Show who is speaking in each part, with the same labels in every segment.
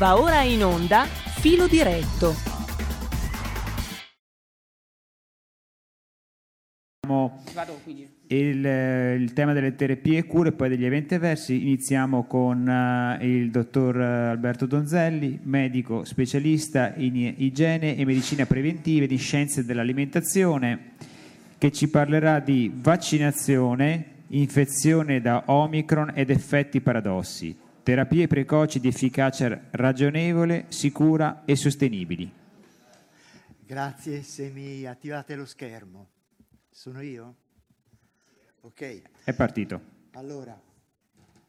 Speaker 1: Va ora in onda Filo diretto.
Speaker 2: Il, il, tema delle terapie e cure e poi degli eventi avversi. Iniziamo con uh, il dottor Alberto Donzelli, medico specialista in igiene e medicina preventiva di scienze dell'alimentazione, che ci parlerà di vaccinazione, infezione da Omicron ed effetti paradossi, terapie precoci di efficacia ragionevole, sicura e sostenibili.
Speaker 3: Grazie se mi attivate lo schermo. Sono io? Ok.
Speaker 2: È partito.
Speaker 3: Allora,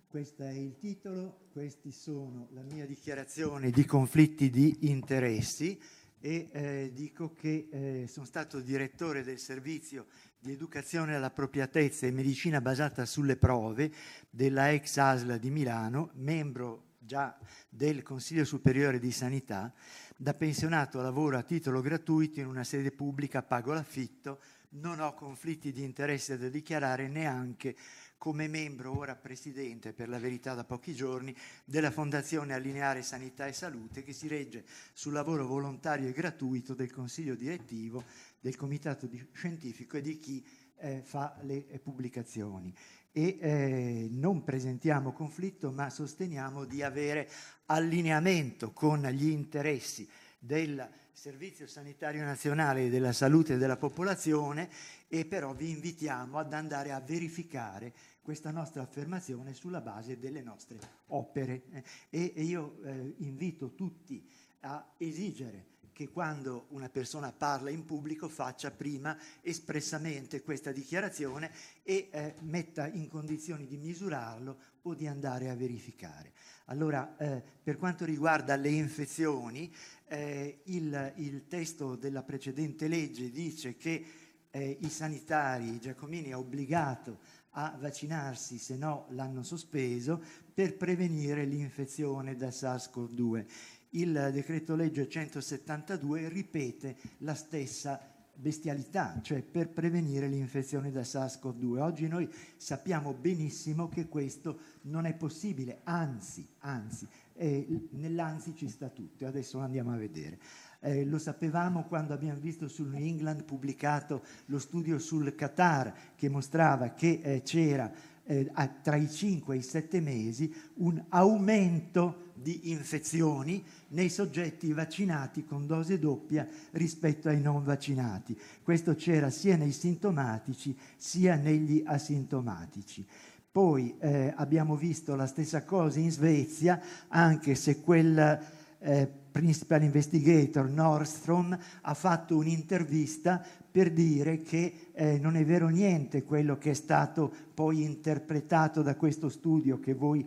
Speaker 3: questo è il titolo, questi sono la mia dichiarazione di conflitti di interessi e eh, dico che eh, sono stato direttore del servizio di educazione all'appropriatezza e medicina basata sulle prove della ex ASLA di Milano, membro già del Consiglio Superiore di Sanità, da pensionato lavoro a titolo gratuito in una sede pubblica, pago l'affitto, non ho conflitti di interesse da dichiarare neanche come membro, ora presidente per la verità da pochi giorni, della Fondazione Allineare Sanità e Salute che si regge sul lavoro volontario e gratuito del Consiglio direttivo, del Comitato Scientifico e di chi eh, fa le eh, pubblicazioni. E eh, non presentiamo conflitto, ma sosteniamo di avere allineamento con gli interessi del Servizio Sanitario Nazionale della Salute della Popolazione e però vi invitiamo ad andare a verificare questa nostra affermazione sulla base delle nostre opere. E, e io eh, invito tutti a esigere che quando una persona parla in pubblico faccia prima espressamente questa dichiarazione e eh, metta in condizioni di misurarlo o di andare a verificare. Allora, eh, per quanto riguarda le infezioni, eh, il, il, testo della precedente legge dice che eh, i sanitari, Giacomini è obbligato a vaccinarsi, se no l'hanno sospeso, per prevenire l'infezione da SARS-CoV-2. Il decreto legge 172 ripete la stessa bestialità, cioè per prevenire l'infezione da SARS-CoV-2. Oggi noi sappiamo benissimo che questo non è possibile, anzi, anzi, eh, nell'anzi ci sta tutto, adesso andiamo a vedere. Eh, lo sapevamo quando abbiamo visto sul New England pubblicato lo studio sul Qatar che mostrava che eh, c'era eh, tra i 5 e i 7 mesi un aumento di infezioni nei soggetti vaccinati con dose doppia rispetto ai non vaccinati. Questo c'era sia nei sintomatici sia negli asintomatici. Poi eh, abbiamo visto la stessa cosa in Svezia, anche se quel eh, principal investigator Nordstrom ha fatto un'intervista per dire che eh, non è vero niente quello che è stato poi interpretato da questo studio che voi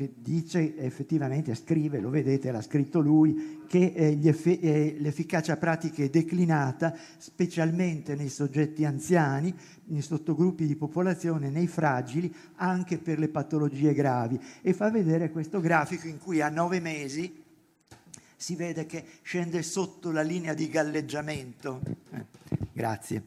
Speaker 3: che dice effettivamente, scrive, lo vedete, l'ha scritto lui, che eh, effe- eh, l'efficacia pratica è declinata specialmente nei soggetti anziani, nei sottogruppi di popolazione, nei fragili, anche per le patologie gravi. E fa vedere questo grafico in cui a nove mesi si vede che scende sotto la linea di galleggiamento. Eh, grazie.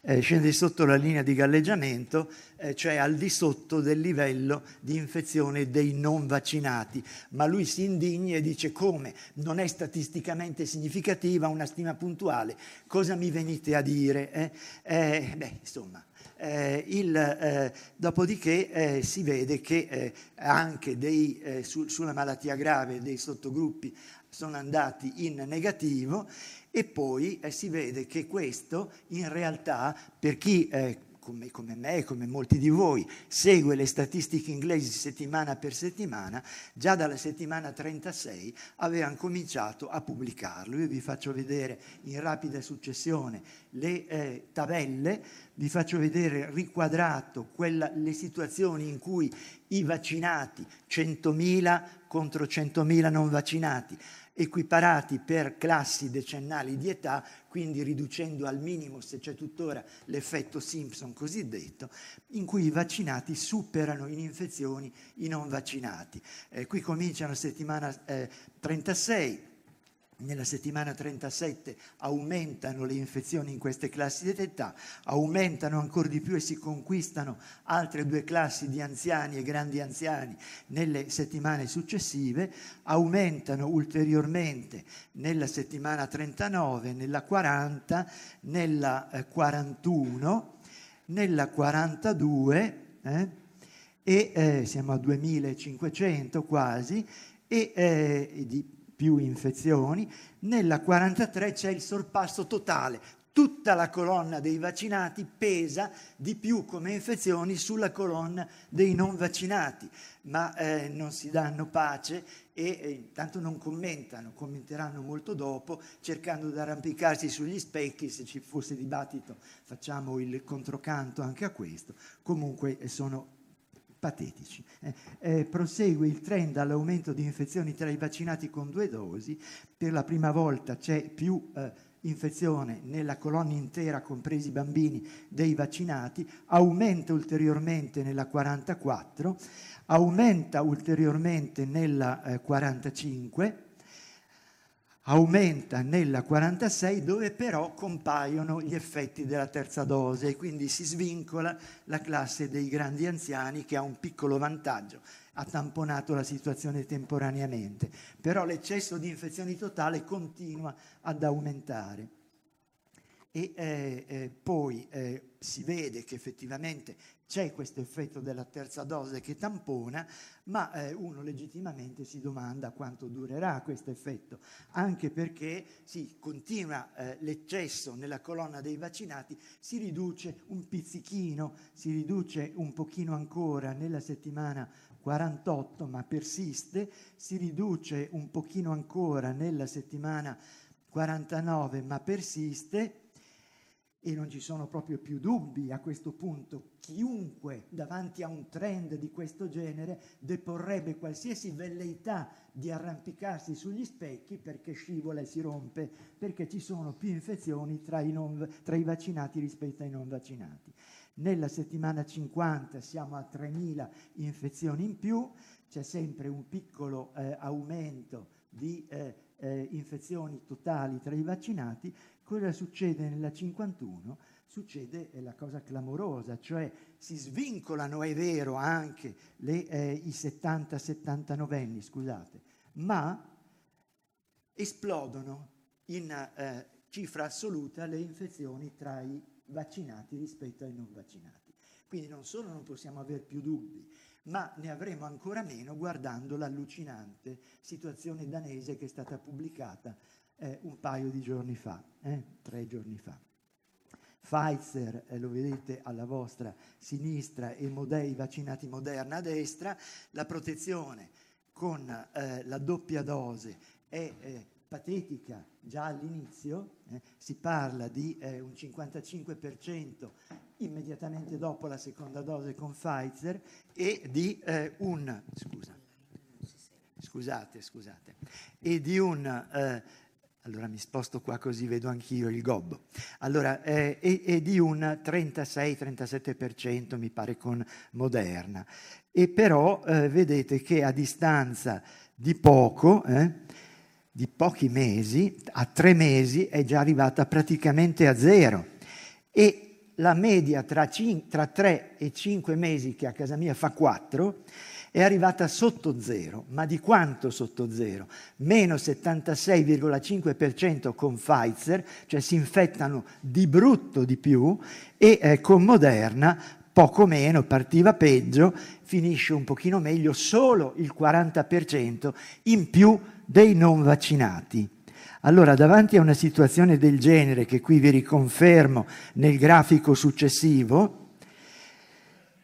Speaker 3: Eh, scende sotto la linea di galleggiamento, eh, cioè al di sotto del livello di infezione dei non vaccinati. Ma lui si indigna e dice come non è statisticamente significativa una stima puntuale. Cosa mi venite a dire? Eh? Eh, beh, insomma. Eh, il, eh, dopodiché eh, si vede che eh, anche dei, su, sulla malattia grave dei sottogruppi sono andati in negativo e poi eh, si vede che questo in realtà per chi eh, come, come, me, come molti di voi, segue le statistiche inglesi settimana per settimana, già dalla settimana 36 avevano cominciato a pubblicarlo. Io vi faccio vedere in rapida successione le eh, tabelle, vi faccio vedere riquadrato quella, le situazioni in cui i vaccinati, 100.000 contro 100.000 non vaccinati, equiparati per classi decennali di età, quindi riducendo al minimo, se c'è tuttora l'effetto Simpson cosiddetto, in cui i vaccinati superano in infezioni i non vaccinati. Eh, qui comincia la settimana eh, 36, nella settimana 37 aumentano le infezioni in queste classi di età, aumentano ancora di più e si conquistano altre due classi di anziani e grandi anziani nelle settimane successive, aumentano ulteriormente nella settimana 39, nella 40, nella 41, eh, nella 42 eh, e eh, siamo a 2500 quasi e eh, di più infezioni, nella 43 c'è il sorpasso totale. Tutta la colonna dei vaccinati pesa di più come infezioni sulla colonna dei non vaccinati, ma eh, non si danno pace e eh, intanto non commentano, commenteranno molto dopo, cercando di arrampicarsi sugli specchi, se ci fosse dibattito facciamo il controcanto anche a questo, comunque eh, sono patetici. Eh, eh, prosegue il trend all'aumento di infezioni tra i vaccinati con due dosi, per la prima volta c'è più eh, infezione nella colonna intera, compresi i bambini, dei vaccinati, aumenta ulteriormente nella 44, aumenta ulteriormente nella eh, 45, aumenta nella 46 dove però compaiono gli effetti della terza dose e quindi si svincola la classe dei grandi anziani che ha un piccolo vantaggio, ha tamponato la situazione temporaneamente, però l'eccesso di infezioni totale continua ad aumentare e eh, eh, poi eh, si vede che effettivamente c'è questo effetto della terza dose che tampona, ma eh, uno legittimamente si domanda quanto durerà questo effetto, anche perché si continua eh, l'eccesso nella colonna dei vaccinati, si riduce un pizzichino, si riduce un pochino ancora nella settimana 48, ma persiste, si riduce un pochino ancora nella settimana 49, ma persiste e non ci sono proprio più dubbi a questo punto. Chiunque davanti a un trend di questo genere deporrebbe qualsiasi velleità di arrampicarsi sugli specchi perché scivola e si rompe, perché ci sono più infezioni tra i, non, tra i vaccinati rispetto ai non vaccinati. Nella settimana 50 siamo a 3.000 infezioni in più, c'è sempre un piccolo eh, aumento di eh, infezioni totali tra i vaccinati, Cosa succede nella 51? Succede la cosa clamorosa, cioè si svincolano, è vero, anche le, eh, i 70-79 anni, scusate, ma esplodono in eh, cifra assoluta le infezioni tra i vaccinati rispetto ai non vaccinati. Quindi non solo non possiamo avere più dubbi, ma ne avremo ancora meno guardando l'allucinante situazione danese che è stata pubblicata eh, un paio di giorni fa, eh, tre giorni fa. Pfizer, eh, lo vedete alla vostra sinistra, e Modei vaccinati Moderna a destra, la protezione con eh, la doppia dose è eh, patetica già all'inizio, eh, si parla di un 55% immediatamente dopo la seconda dose con Pfizer e di eh, un scusa, scusate, scusate, e di un allora mi sposto qua così vedo anch'io il gobbo. Allora, eh, è, è, di un 36-37% mi pare con Moderna. E però eh, vedete che a distanza di poco, eh, di pochi mesi, a tre mesi è già arrivata praticamente a zero. E la media tra, cin- tra 3 e 5 mesi, che a casa mia fa 4, è arrivata sotto zero, ma di quanto sotto zero? Meno 76,5% con Pfizer, cioè si infettano di brutto di più, e eh, con Moderna poco meno, partiva peggio, finisce un pochino meglio, solo il 40% in più dei non vaccinati. Allora, davanti a una situazione del genere, che qui vi riconfermo nel grafico successivo,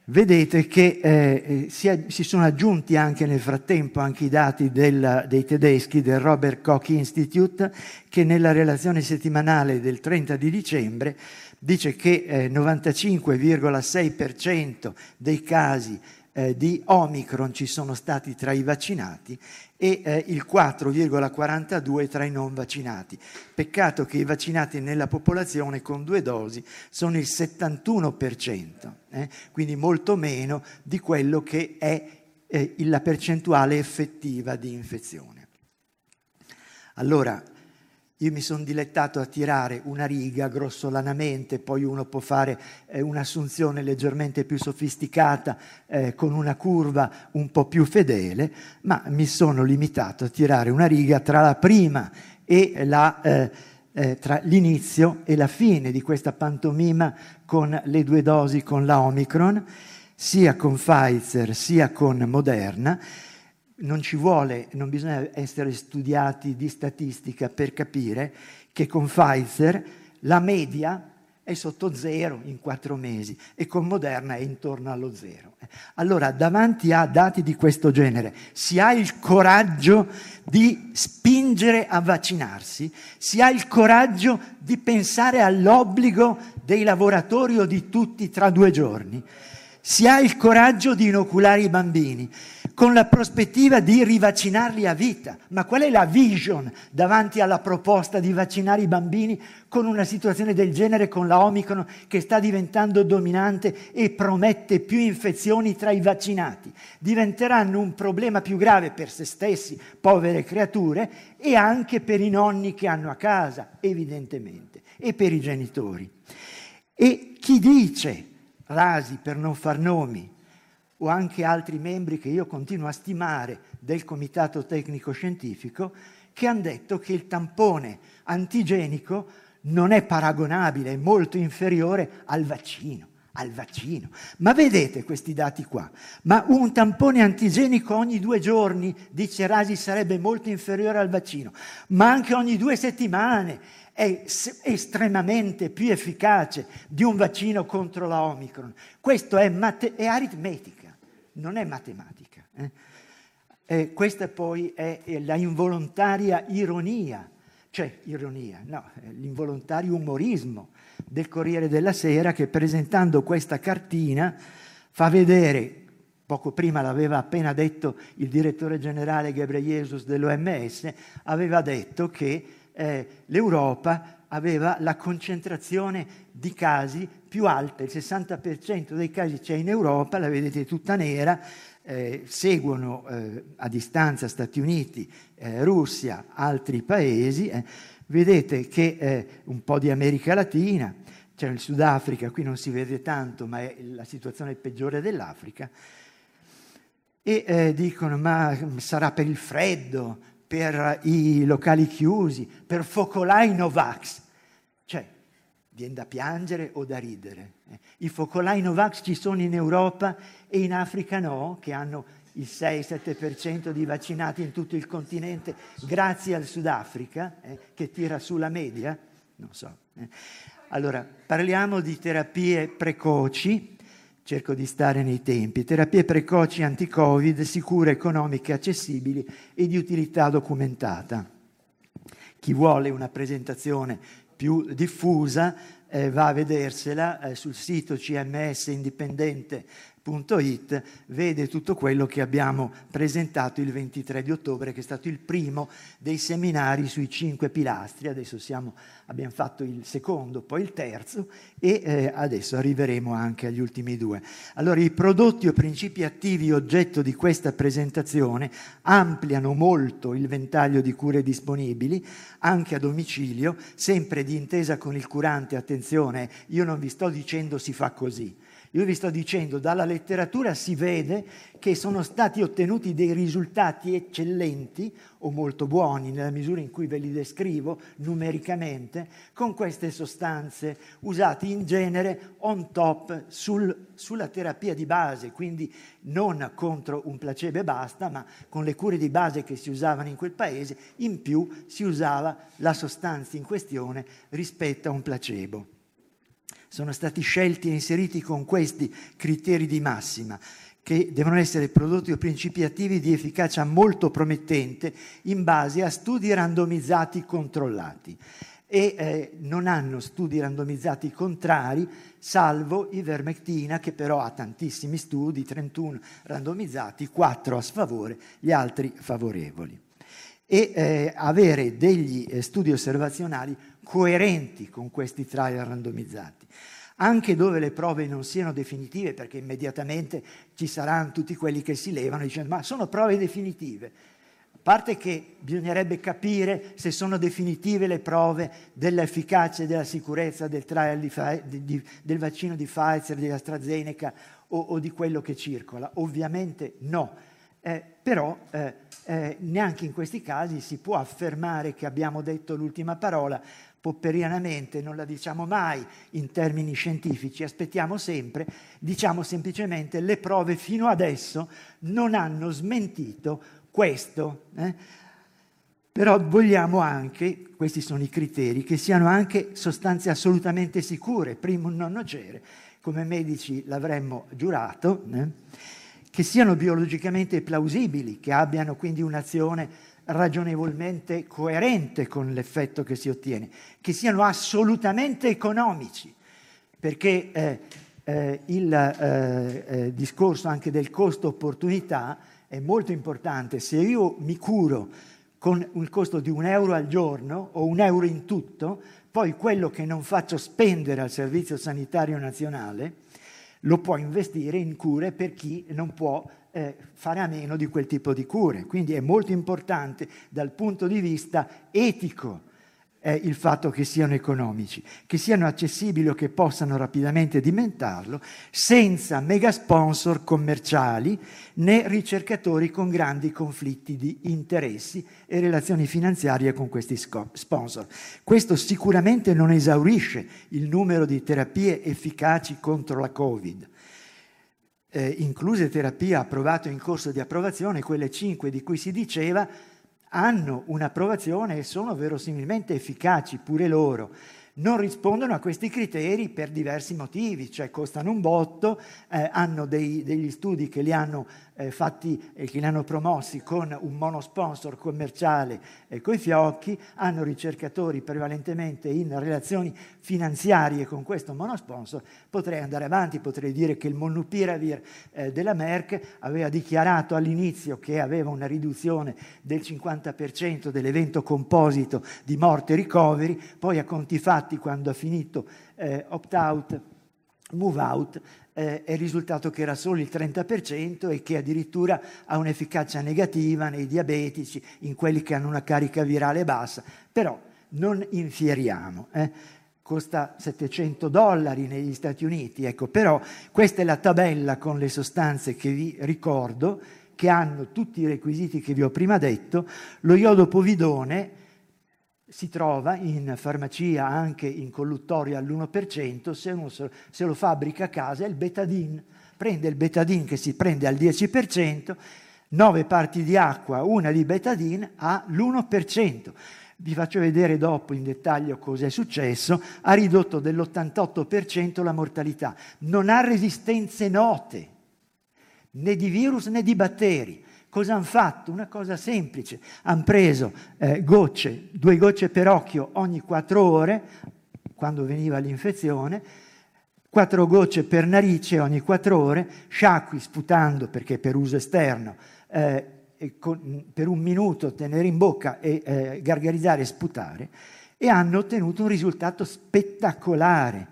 Speaker 3: vedete che eh, eh, si, si, sono aggiunti anche nel frattempo anche i dati del, dei tedeschi del Robert Koch Institute che nella relazione settimanale del 30 di dicembre dice che eh, 95,6% dei casi eh, di Omicron ci sono stati tra i vaccinati e eh, il 4,42 tra i non vaccinati. Peccato che i vaccinati nella popolazione con due dosi sono il 71%, eh, quindi molto meno di quello che è eh, la percentuale effettiva di infezione. Allora, io mi sono dilettato a tirare una riga grossolanamente, poi uno può fare eh, un'assunzione leggermente più sofisticata eh, con una curva un po' più fedele, ma mi sono limitato a tirare una riga tra la prima e la, eh, eh tra l'inizio e la fine di questa pantomima con le due dosi con la Omicron, sia con Pfizer sia con Moderna non ci vuole, non bisogna essere studiati di statistica per capire che con Pfizer la media è sotto zero in quattro mesi e con Moderna è intorno allo zero. Allora, davanti a dati di questo genere, si ha il coraggio di spingere a vaccinarsi, si ha il coraggio di pensare all'obbligo dei lavoratori o di tutti tra due giorni, si ha il coraggio di inoculare i bambini con la prospettiva di rivaccinarli a vita. Ma qual è la vision davanti alla proposta di vaccinare i bambini con una situazione del genere, con la Omicron che sta diventando dominante e promette più infezioni tra i vaccinati? Diventeranno un problema più grave per se stessi, povere creature, e anche per i nonni che hanno a casa, evidentemente, e per i genitori. E chi dice, Rasi per non far nomi, o anche altri membri che io continuo a stimare del Comitato Tecnico Scientifico, che hanno detto che il tampone antigenico non è paragonabile, è molto inferiore al vaccino. Al vaccino. Ma vedete questi dati qua? Ma un tampone antigenico ogni due giorni, dice Rasi, sarebbe molto inferiore al vaccino, ma anche ogni due settimane è estremamente più efficace di un vaccino contro la Omicron. Questo è, mate- è aritmetica non è matematica. Eh? Eh, questa poi è, è, la involontaria ironia, cioè ironia, no, l'involontario umorismo del Corriere della Sera che presentando questa cartina fa vedere, poco prima l'aveva appena detto il direttore generale Ghebreyesus dell'OMS, aveva detto che eh, l'Europa aveva la concentrazione di casi più alta, il 60% dei casi c'è in Europa, la vedete tutta nera, eh, seguono eh, a distanza Stati Uniti, eh, Russia, altri paesi, eh, vedete che eh, un po' di America Latina, c'è il Sudafrica, qui non si vede tanto, ma è la situazione peggiore dell'Africa, e eh, dicono ma sarà per il freddo, per i locali chiusi, per focolai Novax. Viene da piangere o da ridere. Eh. I focolai Novax ci sono in Europa e in Africa no, che hanno il 6-7% di vaccinati in tutto il continente, grazie al Sudafrica, eh, che tira su la media. Non so. Eh. Allora, parliamo di terapie precoci, cerco di stare nei tempi, terapie precoci anti-Covid, sicure, economiche, accessibili e di utilità documentata. Chi vuole una presentazione più diffusa eh, va a vedersela eh, sul sito CMS Indipendente It, vede tutto quello che abbiamo presentato il 23 di ottobre, che è stato il primo dei seminari sui cinque pilastri. Adesso siamo, abbiamo fatto il secondo, poi il terzo e eh, adesso arriveremo anche agli ultimi due. Allora, i prodotti o principi attivi oggetto di questa presentazione ampliano molto il ventaglio di cure disponibili, anche a domicilio, sempre di intesa con il curante. Attenzione, io non vi sto dicendo si fa così io vi sto dicendo, dalla letteratura si vede che sono stati ottenuti dei risultati eccellenti o molto buoni nella misura in cui ve li descrivo numericamente con queste sostanze usate in genere on top sul, sulla terapia di base, quindi non contro un placebo e basta, ma con le cure di base che si usavano in quel paese, in più si usava la sostanza in questione rispetto a un placebo sono stati scelti e inseriti con questi criteri di massima che devono essere prodotti o principi attivi di efficacia molto promettente in base a studi randomizzati controllati e eh, non hanno studi randomizzati contrari, salvo ivermectina che però ha tantissimi studi, 31 randomizzati, 4 a sfavore, gli altri favorevoli. E eh, avere degli eh, studi osservazionali coerenti con questi trial randomizzati. Anche dove le prove non siano definitive, perché immediatamente ci saranno tutti quelli che si levano dicendo ma sono prove definitive. parte che bisognerebbe capire se sono definitive le prove dell'efficacia e della sicurezza del, trial di, di, del vaccino di Pfizer, di AstraZeneca o, o, di quello che circola. Ovviamente no, eh, però eh, eh, neanche in questi casi si può affermare che abbiamo detto l'ultima parola, popperianamente non la diciamo mai in termini scientifici, aspettiamo sempre, diciamo semplicemente le prove fino adesso non hanno smentito questo. Eh? Però vogliamo anche, questi sono i criteri, che siano anche sostanze assolutamente sicure, primum non nocere, come medici l'avremmo giurato, eh? Che siano biologicamente plausibili, che abbiano quindi un'azione ragionevolmente coerente con l'effetto che si ottiene, che siano assolutamente economici, perché eh, eh, il eh, eh discorso anche del costo-opportunità è molto importante. Se io mi curo con un costo di un euro al giorno o un euro in tutto, poi quello che non faccio spendere al Servizio Sanitario Nazionale lo può investire in cure per chi non può eh, fare a meno di quel tipo di cure. Quindi è molto importante dal punto di vista etico eh, il fatto che siano economici, che siano accessibili o che possano rapidamente diventarlo, senza mega sponsor commerciali né ricercatori con grandi conflitti di interessi e relazioni finanziarie con questi sponsor. Questo sicuramente non esaurisce il numero di terapie efficaci contro la Covid eh, incluse terapie approvate in corso di approvazione, quelle cinque di cui si diceva, hanno un'approvazione e sono verosimilmente efficaci pure loro. Non rispondono a questi criteri per diversi motivi, cioè costano un botto, eh, hanno dei, degli studi che li hanno eh, fatti e che li hanno promossi con un monosponsor commerciale e coi fiocchi, hanno ricercatori prevalentemente in relazioni finanziarie con questo monosponsor, potrei andare avanti, potrei dire che il Molnupiravir eh, della Merck aveva dichiarato all'inizio che aveva una riduzione del 50% dell'evento composito di morte e ricoveri, poi a conti fatti quando ha finito eh, opt-out, move-out, eh, è risultato che era solo il 30% e che addirittura ha un'efficacia negativa nei diabetici, in quelli che hanno una carica virale bassa. Però non infieriamo. Eh. Costa 700 dollari negli Stati Uniti, ecco, però questa è la tabella con le sostanze che vi ricordo, che hanno tutti i requisiti che vi ho prima detto. Lo iodo povidone si trova in farmacia anche in colluttorio all'1%, se uno se lo fabbrica a casa è il betadine. Prende il betadine che si prende al 10%, 9 parti di acqua, una di betadine all'1%. Vi faccio vedere dopo in dettaglio cosa è successo. Ha ridotto dell'88% la mortalità. Non ha resistenze note, né di virus né di batteri Cosa hanno fatto? Una cosa semplice. Hanno preso eh, gocce, due gocce per occhio ogni quattro ore, quando veniva l'infezione, quattro gocce per narice ogni quattro ore, sciacqui sputando perché per uso esterno, eh, con, per un minuto tenere in bocca e eh, gargarizzare e sputare, e hanno ottenuto un risultato spettacolare.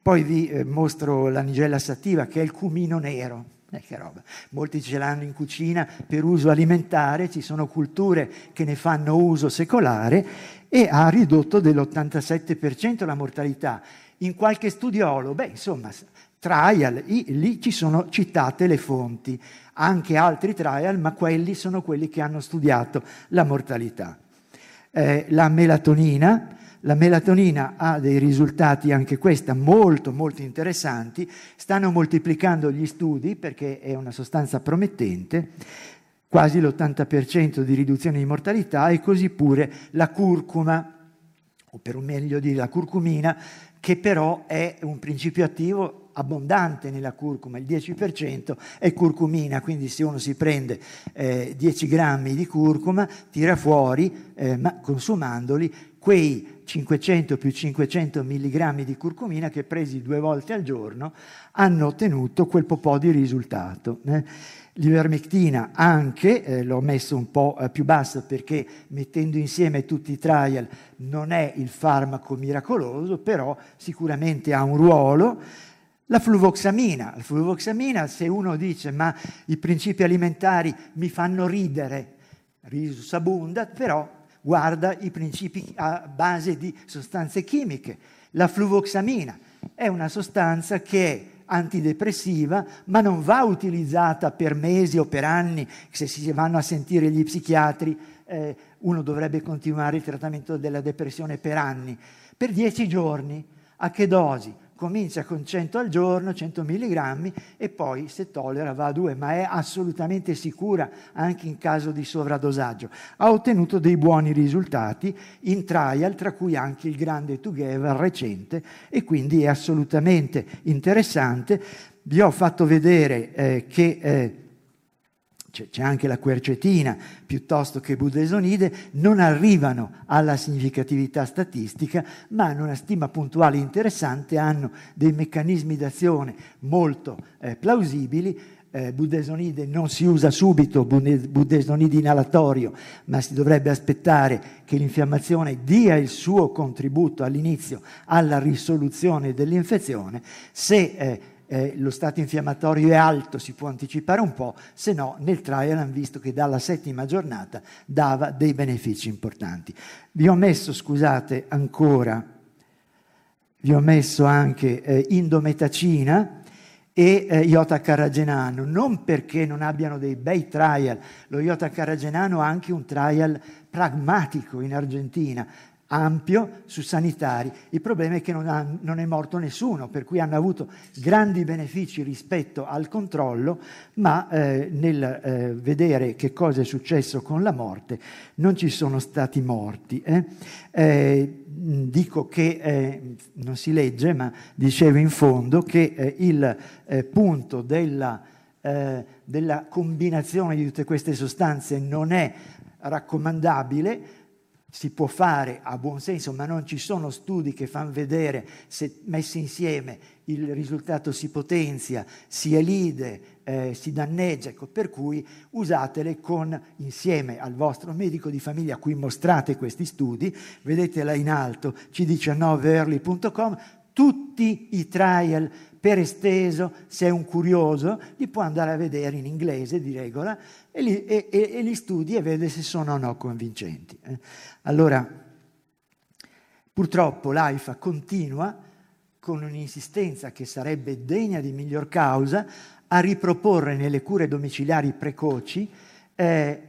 Speaker 3: Poi vi eh, mostro la nigella sativa, che è il cumino nero. Eh, che roba. Molti ce l'hanno in cucina per uso alimentare, ci sono culture che ne fanno uso secolare e ha ridotto dell'87% la mortalità. In qualche studiolo, beh, insomma, trial, lì ci sono citate le fonti, anche altri trial, ma quelli sono quelli che hanno studiato la mortalità. Eh, la melatonina, la melatonina ha dei risultati, anche questa, molto molto interessanti, stanno moltiplicando gli studi perché è una sostanza promettente, quasi l'80% di riduzione di mortalità e così pure la curcuma, o per meglio dire la curcumina, che però è un principio attivo abbondante nella curcuma, il 10% è curcumina, quindi se uno si prende eh, 10 grammi di curcuma, tira fuori, eh, ma consumandoli, quei 500 più 500 mg di curcumina che presi due volte al giorno hanno ottenuto quel po' di risultato. Eh. L'ivermectina anche, eh, l'ho messo un po' eh, più basso perché mettendo insieme tutti i trial non è il farmaco miracoloso, però sicuramente ha un ruolo. La fluvoxamina, la fluvoxamina se uno dice ma i principi alimentari mi fanno ridere, risus abundat, però guarda i principi a base di sostanze chimiche. La fluvoxamina è una sostanza che è antidepressiva, ma non va utilizzata per mesi o per anni, se si vanno a sentire gli psichiatri eh, uno dovrebbe continuare il trattamento della depressione per anni, per dieci giorni. A che dosi? Comincia con 100 al giorno, 100 mg e poi se tollera va a 2, ma è assolutamente sicura anche in caso di sovradosaggio. Ha ottenuto dei buoni risultati in trial, tra cui anche il grande Together recente e quindi è assolutamente interessante. Vi ho fatto vedere eh, che eh, c'è anche la quercetina piuttosto che budesonide, non arrivano alla significatività statistica, ma hanno una stima puntuale interessante, hanno dei meccanismi d'azione molto eh, plausibili. Eh, budesonide non si usa subito, budesonide inalatorio, ma si dovrebbe aspettare che l'infiammazione dia il suo contributo all'inizio alla risoluzione dell'infezione. Se eh, eh, lo stato infiammatorio è alto, si può anticipare un po', se no nel trial hanno visto che dalla settima giornata dava dei benefici importanti. Vi ho messo, scusate, ancora, vi ho messo anche eh, indometacina e eh, iota carragenano, non perché non abbiano dei bei trial, lo iota carragenano ha anche un trial pragmatico in Argentina, ampio su sanitari. Il problema è che non, ha, non, è morto nessuno, per cui hanno avuto grandi benefici rispetto al controllo, ma eh, nel eh, vedere che cosa è successo con la morte non ci sono stati morti. Eh. eh dico che eh, non si legge, ma dicevo in fondo che eh, il punto della, della combinazione di tutte queste sostanze non è raccomandabile si può fare a buon senso, ma non ci sono studi che fanno vedere se messi insieme il risultato si potenzia, si elide, eh, si danneggia, ecco, per cui usatele con, insieme al vostro medico di famiglia a cui mostrate questi studi, vedetela in alto, c19early.com, tutti i trial per esteso, se è un curioso, li può andare a vedere in inglese di regola e li, e, e, e li studi e vede se sono o no convincenti. Eh. Allora, purtroppo l'AIFA continua con un'insistenza che sarebbe degna di miglior causa a riproporre nelle cure domiciliari precoci eh,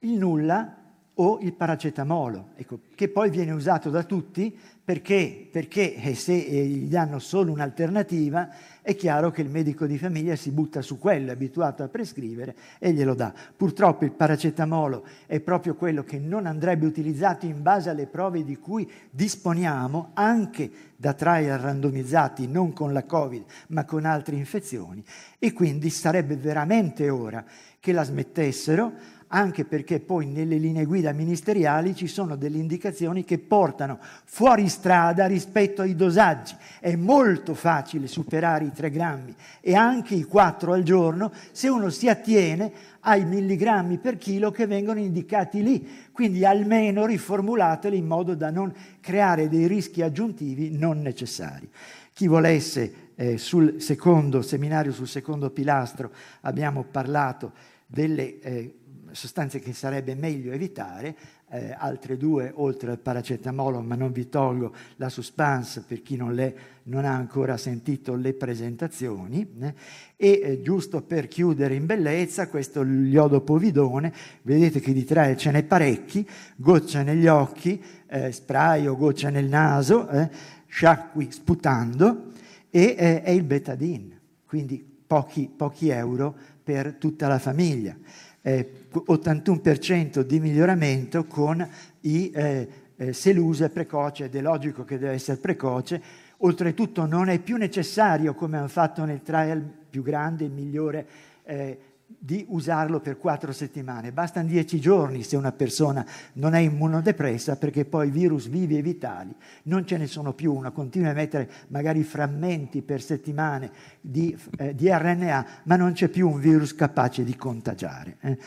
Speaker 3: il nulla o il paracetamolo, ecco, che poi viene usato da tutti perché, perché eh, se eh, gli danno solo un'alternativa è chiaro che il medico di famiglia si butta su quello, è abituato a prescrivere e glielo dà. Purtroppo il paracetamolo è proprio quello che non andrebbe utilizzato in base alle prove di cui disponiamo, anche da trial randomizzati non con la Covid ma con altre infezioni e quindi sarebbe veramente ora che la smettessero anche perché poi nelle linee guida ministeriali ci sono delle indicazioni che portano fuori strada rispetto ai dosaggi. È molto facile superare i 3 grammi e anche i 4 al giorno se uno si attiene ai milligrammi per chilo che vengono indicati lì, quindi almeno riformulateli in modo da non creare dei rischi aggiuntivi non necessari. Chi volesse eh, sul secondo seminario, sul secondo pilastro, abbiamo parlato delle eh, sostanze che sarebbe meglio evitare, eh, altre due oltre al paracetamolo, ma non vi tolgo la suspense per chi non, le, non ha ancora sentito le presentazioni. Eh. E eh, giusto per chiudere in bellezza, questo l'iodopovidone, vedete che di tre ce n'è parecchi, goccia negli occhi, eh, spray o goccia nel naso, eh, sciacqui sputando, e eh, è il betadine, quindi pochi, pochi euro per tutta la famiglia eh, 81% di miglioramento con i, eh, eh, se l'uso è precoce, ed è logico che deve essere precoce, oltretutto non è più necessario, come hanno fatto nel trial più grande e migliore, eh, di usarlo per quattro settimane. Bastano dieci giorni se una persona non è immunodepressa perché poi virus vivi e vitali non ce ne sono più. Uno continua a mettere magari frammenti per settimane di, eh, di RNA, ma non c'è più un virus capace di contagiare. Eh.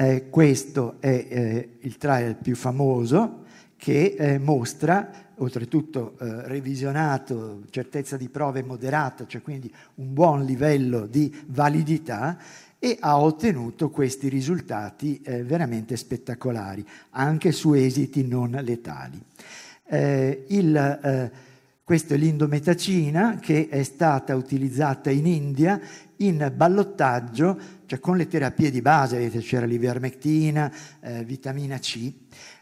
Speaker 3: Eh, questo è eh, il trial più famoso che eh, mostra oltretutto eh, revisionato, certezza di prove moderata, cioè quindi un buon livello di validità, e ha ottenuto questi risultati eh, veramente spettacolari, anche su esiti non letali. Eh, il, eh, questa è l'indometacina che è stata utilizzata in India in ballottaggio, cioè con le terapie di base, c'era l'ivermectina, eh, vitamina C,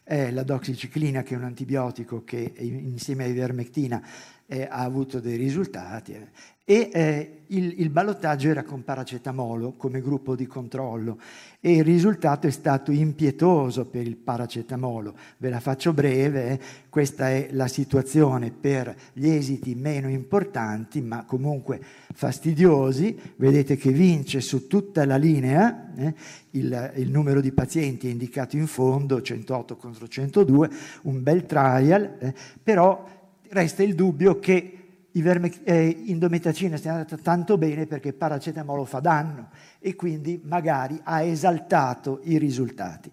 Speaker 3: eh, la doxiciclina che è un antibiotico che insieme all'ivermectina eh, ha avuto dei risultati eh. e eh, il, il ballottaggio era con paracetamolo come gruppo di controllo e il risultato è stato impietoso per il paracetamolo. Ve la faccio breve, eh. questa è la situazione per gli esiti meno importanti ma comunque fastidiosi. Vedete che vince su tutta la linea, eh. il, il, numero di pazienti è indicato in fondo, 108 contro 102, un bel trial, eh. però resta il dubbio che eh, indometacina sia andata tanto bene perché paracetamolo fa danno e quindi magari ha esaltato i risultati.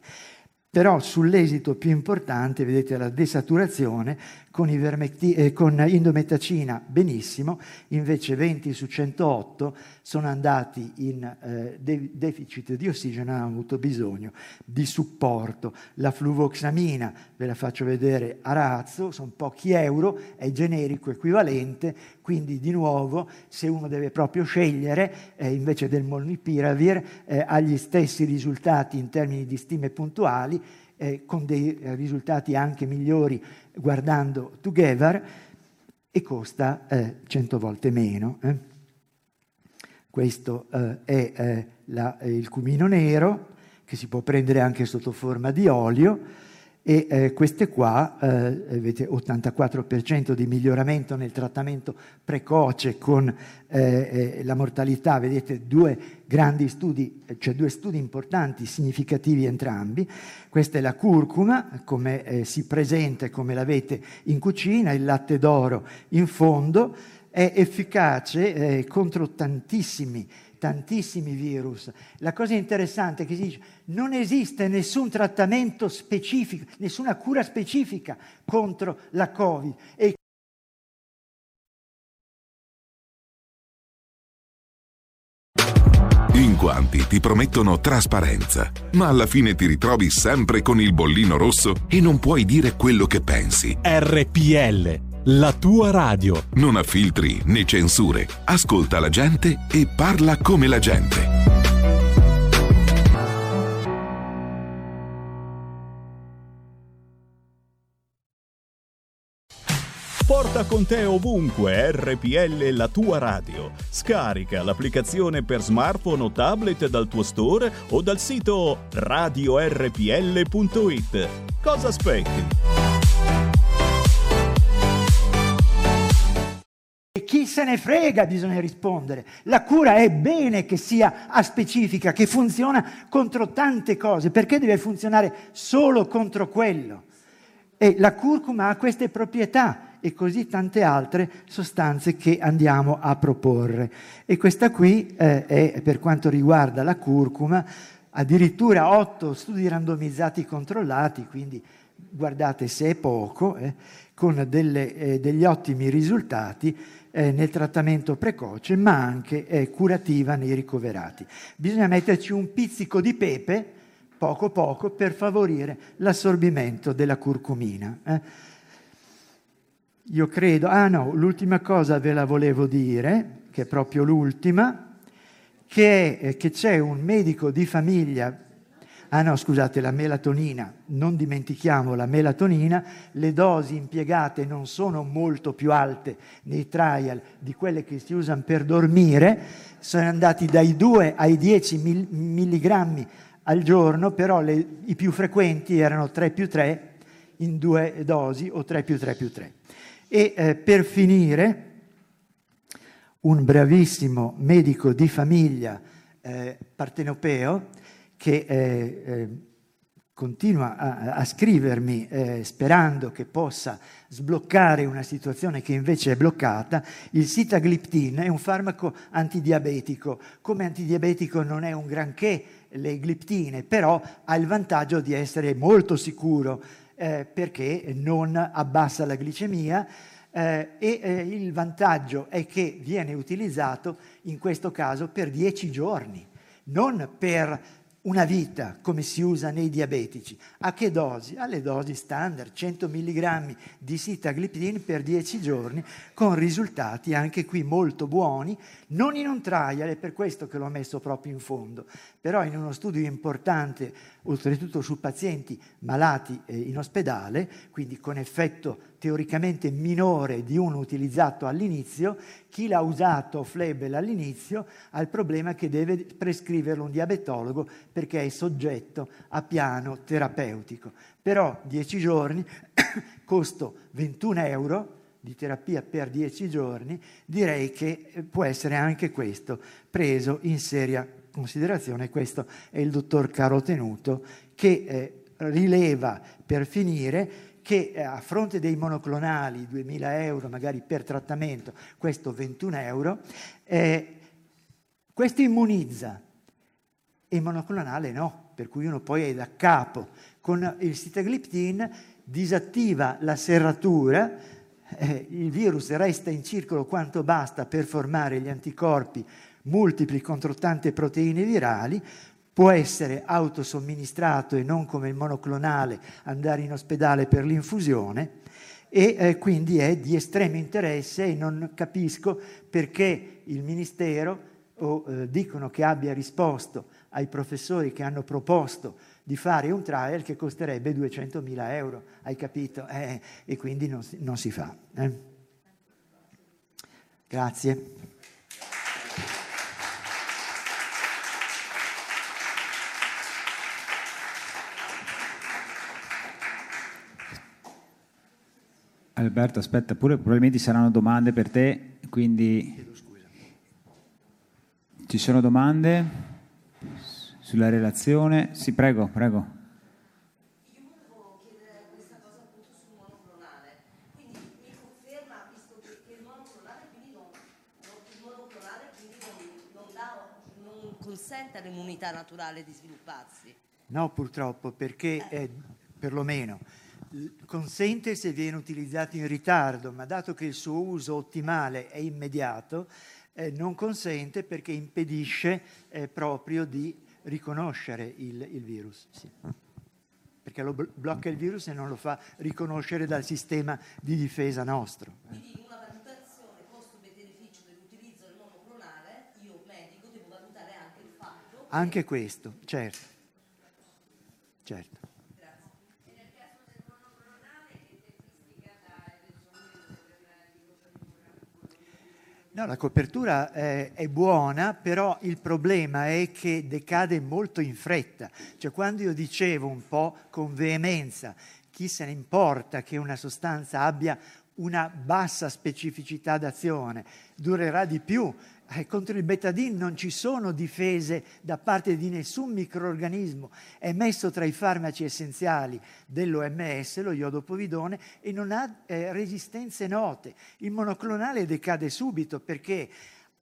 Speaker 3: Però sull'esito più importante, vedete la desaturazione, con, eh, con indometacina benissimo, invece 20 su 108 sono andati in eh, de- deficit di ossigeno e hanno avuto bisogno di supporto. La fluvoxamina, ve la faccio vedere a razzo, sono pochi euro, è generico equivalente, quindi di nuovo se uno deve proprio scegliere, eh, invece del molnupiravir, eh, ha gli stessi risultati in termini di stime puntuali, eh, con dei eh, risultati anche migliori guardando Together e costa eh, 100 volte meno. Eh. Questo eh, è eh, la, il cumino nero che si può prendere anche sotto forma di olio e eh, queste qua, eh, avete 84% di miglioramento nel trattamento precoce con eh, eh, la mortalità, vedete due grandi studi, cioè due studi importanti, significativi entrambi. Questa è la curcuma, come eh, si presenta e come l'avete in cucina, il latte d'oro in fondo, è efficace eh, contro tantissimi tantissimi virus. La cosa interessante è che si dice non esiste nessun trattamento specifico, nessuna cura specifica contro la Covid. E
Speaker 4: In quanti ti promettono trasparenza, ma alla fine ti ritrovi sempre con il bollino rosso e non puoi dire quello che pensi.
Speaker 5: RPL la tua radio.
Speaker 4: Non ha filtri né censure. Ascolta la gente e parla come la gente.
Speaker 5: Porta con te ovunque RPL la tua radio. Scarica l'applicazione per smartphone o tablet dal tuo store o dal sito radiorpl.it. Cosa aspetti?
Speaker 3: Chi se ne frega bisogna rispondere. La cura è bene che sia aspecifica, che funziona contro tante cose. Perché deve funzionare solo contro quello? E la curcuma ha queste proprietà e così tante altre sostanze che andiamo a proporre. E questa qui eh, è per quanto riguarda la curcuma, addirittura otto studi randomizzati controllati, quindi guardate se è poco, eh, con delle, eh, degli ottimi risultati eh, nel trattamento precoce, ma anche eh, curativa nei ricoverati. Bisogna metterci un pizzico di pepe, poco poco, per favorire l'assorbimento della curcumina. Eh. Io credo, ah no, l'ultima cosa ve la volevo dire, che è proprio l'ultima, che, eh, che c'è un medico di famiglia Ah no, scusate, la melatonina, non dimentichiamo la melatonina, le dosi impiegate non sono molto più alte nei trial di quelle che si usano per dormire, sono andati dai 2 ai 10 mill- milligrammi al giorno, però le, i più frequenti erano 3 più 3 in due dosi o 3 più 3 più 3. E eh, per finire, un bravissimo medico di famiglia eh, partenopeo, che eh, eh, continua a, a scrivermi eh, sperando che possa sbloccare una situazione che invece è bloccata, il sitagliptin è un farmaco antidiabetico. Come antidiabetico non è un granché le gliptine, però ha il vantaggio di essere molto sicuro eh, perché non abbassa la glicemia eh, e eh, il vantaggio è che viene utilizzato in questo caso per 10 giorni non per una vita come si usa nei diabetici. A che dosi? Alle dosi standard, 100 mg di sitagliptin per 10 giorni, con risultati anche qui molto buoni, non in un trial, è per questo che l'ho messo proprio in fondo, però in uno studio importante, oltretutto su pazienti malati in ospedale, quindi con effetto teoricamente minore di uno utilizzato all'inizio, chi l'ha usato Flebel all'inizio ha il problema che deve prescriverlo un diabetologo perché è soggetto a piano terapeutico. Però 10 giorni, costo 21 euro di terapia per 10 giorni, direi che può essere anche questo preso in seria considerazione. Questo è il dottor Caro Tenuto che eh, rileva per finire che eh, a fronte dei monoclonali, 2.000 euro magari per trattamento, questo 21 euro, eh, questo immunizza e il monoclonale no, per cui uno poi è da capo. Con il sitagliptin disattiva la serratura, eh, il virus resta in circolo quanto basta per formare gli anticorpi multipli contro tante proteine virali, può essere autosomministrato e non come il monoclonale andare in ospedale per l'infusione e eh, quindi è di estremo interesse e non capisco perché il Ministero o, eh, dicono che abbia risposto ai professori che hanno proposto di fare un trial che costerebbe 200.000 euro, hai capito? Eh, e quindi non, non si fa. Eh. Grazie.
Speaker 2: Alberto, aspetta, pure probabilmente ci saranno domande per te, quindi ci sono domande sulla relazione? Sì, prego, prego.
Speaker 6: consente all'immunità naturale di svilupparsi?
Speaker 3: No, purtroppo, perché eh, perlomeno consente se viene utilizzato in ritardo, ma dato che il suo uso ottimale è immediato, eh, non consente perché impedisce eh, proprio di riconoscere il, il virus. Sì. Perché lo blocca il virus e non lo fa riconoscere dal sistema di difesa nostro.
Speaker 6: Quindi una valutazione costo-beneficio dell'utilizzo del monoclonale, io medico devo valutare anche il fatto...
Speaker 3: Anche questo, certo. Certo. No, la copertura eh, è buona, però il problema è che decade molto in fretta. Cioè, quando io dicevo un po' con veemenza, chi se ne importa che una sostanza abbia una bassa specificità d'azione, durerà di più, eh, contro il betadine non ci sono difese da parte di nessun microorganismo, è messo tra i farmaci essenziali dell'OMS, lo iodopovidone, e non ha eh, resistenze note. Il monoclonale decade subito perché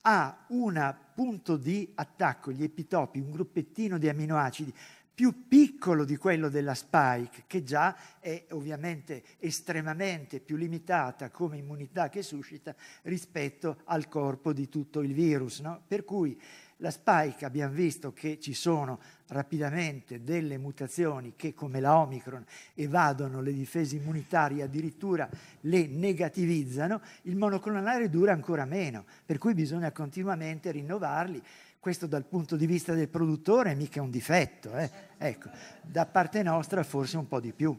Speaker 3: ha un punto di attacco, gli epitopi, un gruppettino di aminoacidi più piccolo di quello della spike, che già è ovviamente estremamente più limitata come immunità che suscita rispetto al corpo di tutto il virus. No? Per cui la spike abbiamo visto che ci sono rapidamente delle mutazioni che come la Omicron evadono le difese immunitarie, addirittura le negativizzano, il monoclonale dura ancora meno, per cui bisogna continuamente rinnovarli questo dal punto di vista del produttore è mica un difetto, eh? ecco, da parte nostra forse un po' di più.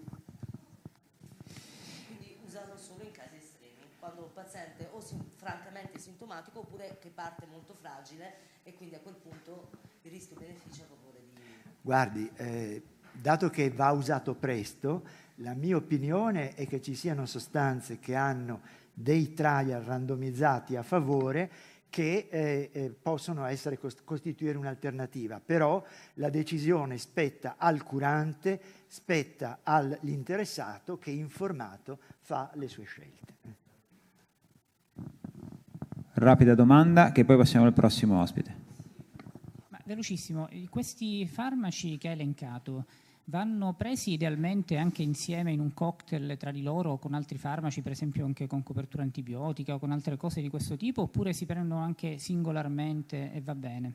Speaker 6: Quindi usarlo solo in casi estremi, quando il paziente o sim- francamente sintomatico oppure che parte molto fragile e quindi a quel punto il rischio-beneficio a favore di...
Speaker 3: Guardi, eh, dato che va usato presto, la mia opinione è che ci siano sostanze che hanno dei trial randomizzati a favore che eh, eh, possono essere cost- costituire un'alternativa, però la decisione spetta al curante, spetta all'interessato che informato fa le sue scelte.
Speaker 2: Rapida domanda, che poi passiamo al prossimo ospite.
Speaker 7: Ma, velocissimo, questi farmaci che hai elencato, vanno presi idealmente anche insieme in un cocktail tra di loro con altri farmaci, per esempio anche con copertura antibiotica o con altre cose di questo tipo, oppure si prendono anche singolarmente e va bene?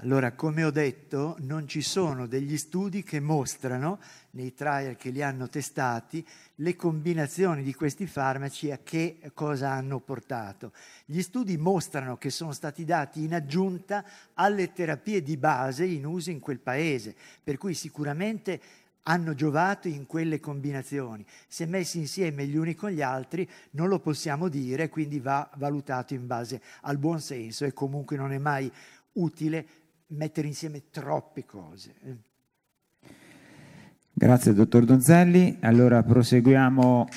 Speaker 3: Allora, come ho detto, non ci sono degli studi che mostrano, nei trial che li hanno testati, le combinazioni di questi farmaci a che cosa hanno portato. Gli studi mostrano che sono stati dati in aggiunta alle terapie di base in uso in quel paese, per cui sicuramente hanno giovato in quelle combinazioni. Se messi insieme gli uni con gli altri non lo possiamo dire, quindi va valutato in base al buon senso e comunque non è mai utile mettere insieme troppe cose. Eh.
Speaker 2: Grazie dottor Donzelli. Allora proseguiamo.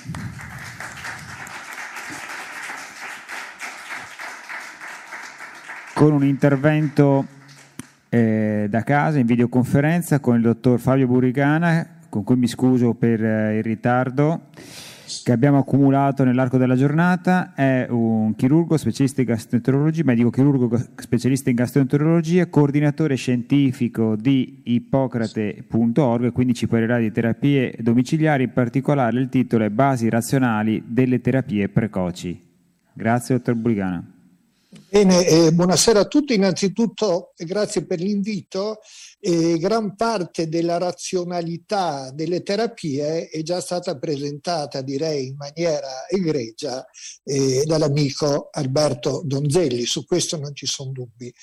Speaker 2: con un intervento eh, da casa in videoconferenza con il dottor Fabio Burricana, con cui mi scuso per eh, il ritardo che abbiamo accumulato nell'arco della giornata. È un chirurgo specialista in gastroenterologia, medico chirurgo specialista in gastroenterologia, coordinatore scientifico di Ippocrate.org, quindi ci parlerà di terapie domiciliari, in particolare il titolo è Basi razionali delle terapie precoci. Grazie, dottor Burricana.
Speaker 8: Bene, eh, buonasera a tutti. Innanzitutto grazie per l'invito. Eh, gran parte della razionalità delle terapie è già stata presentata, direi, in maniera egregia eh, dall'amico Alberto Donzelli. Su questo non ci sono dubbi.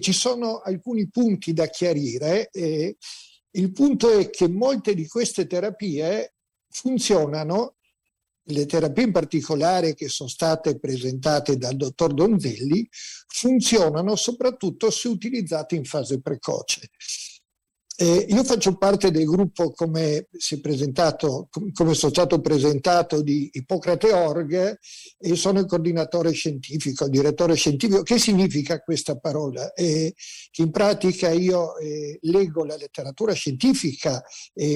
Speaker 8: ci sono alcuni punti da chiarire. il punto è che molte di queste terapie funzionano le terapie in particolare che sono state presentate dal dottor Donzelli funzionano soprattutto se utilizzate in fase precoce. Eh, io faccio parte del gruppo, come, si è presentato, come sono stato presentato, di Ippocrate Org e sono il coordinatore scientifico, il direttore scientifico. Che significa questa parola? Eh, che in pratica io eh, leggo la letteratura scientifica